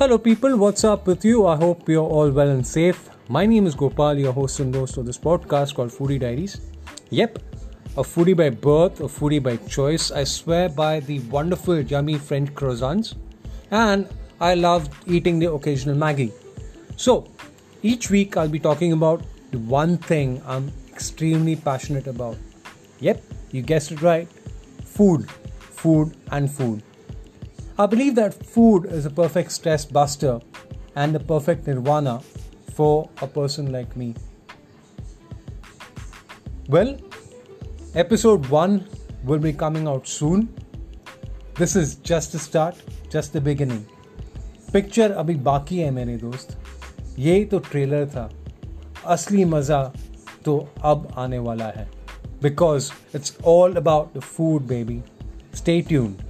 Hello, people. What's up with you? I hope you're all well and safe. My name is Gopal, your host and host of this podcast called Foodie Diaries. Yep, a foodie by birth, a foodie by choice. I swear by the wonderful, yummy French croissants, and I love eating the occasional Maggi. So, each week I'll be talking about the one thing I'm extremely passionate about. Yep, you guessed it right food, food, and food. I believe that food is a perfect stress buster and the perfect nirvana for a person like me. Well, episode 1 will be coming out soon. This is just the start, just the beginning. Picture अभी बाकी है मेरे दोस्त ये तो trailer था असली मज़ा तो अब आने वाला है because it's all about the food baby stay tuned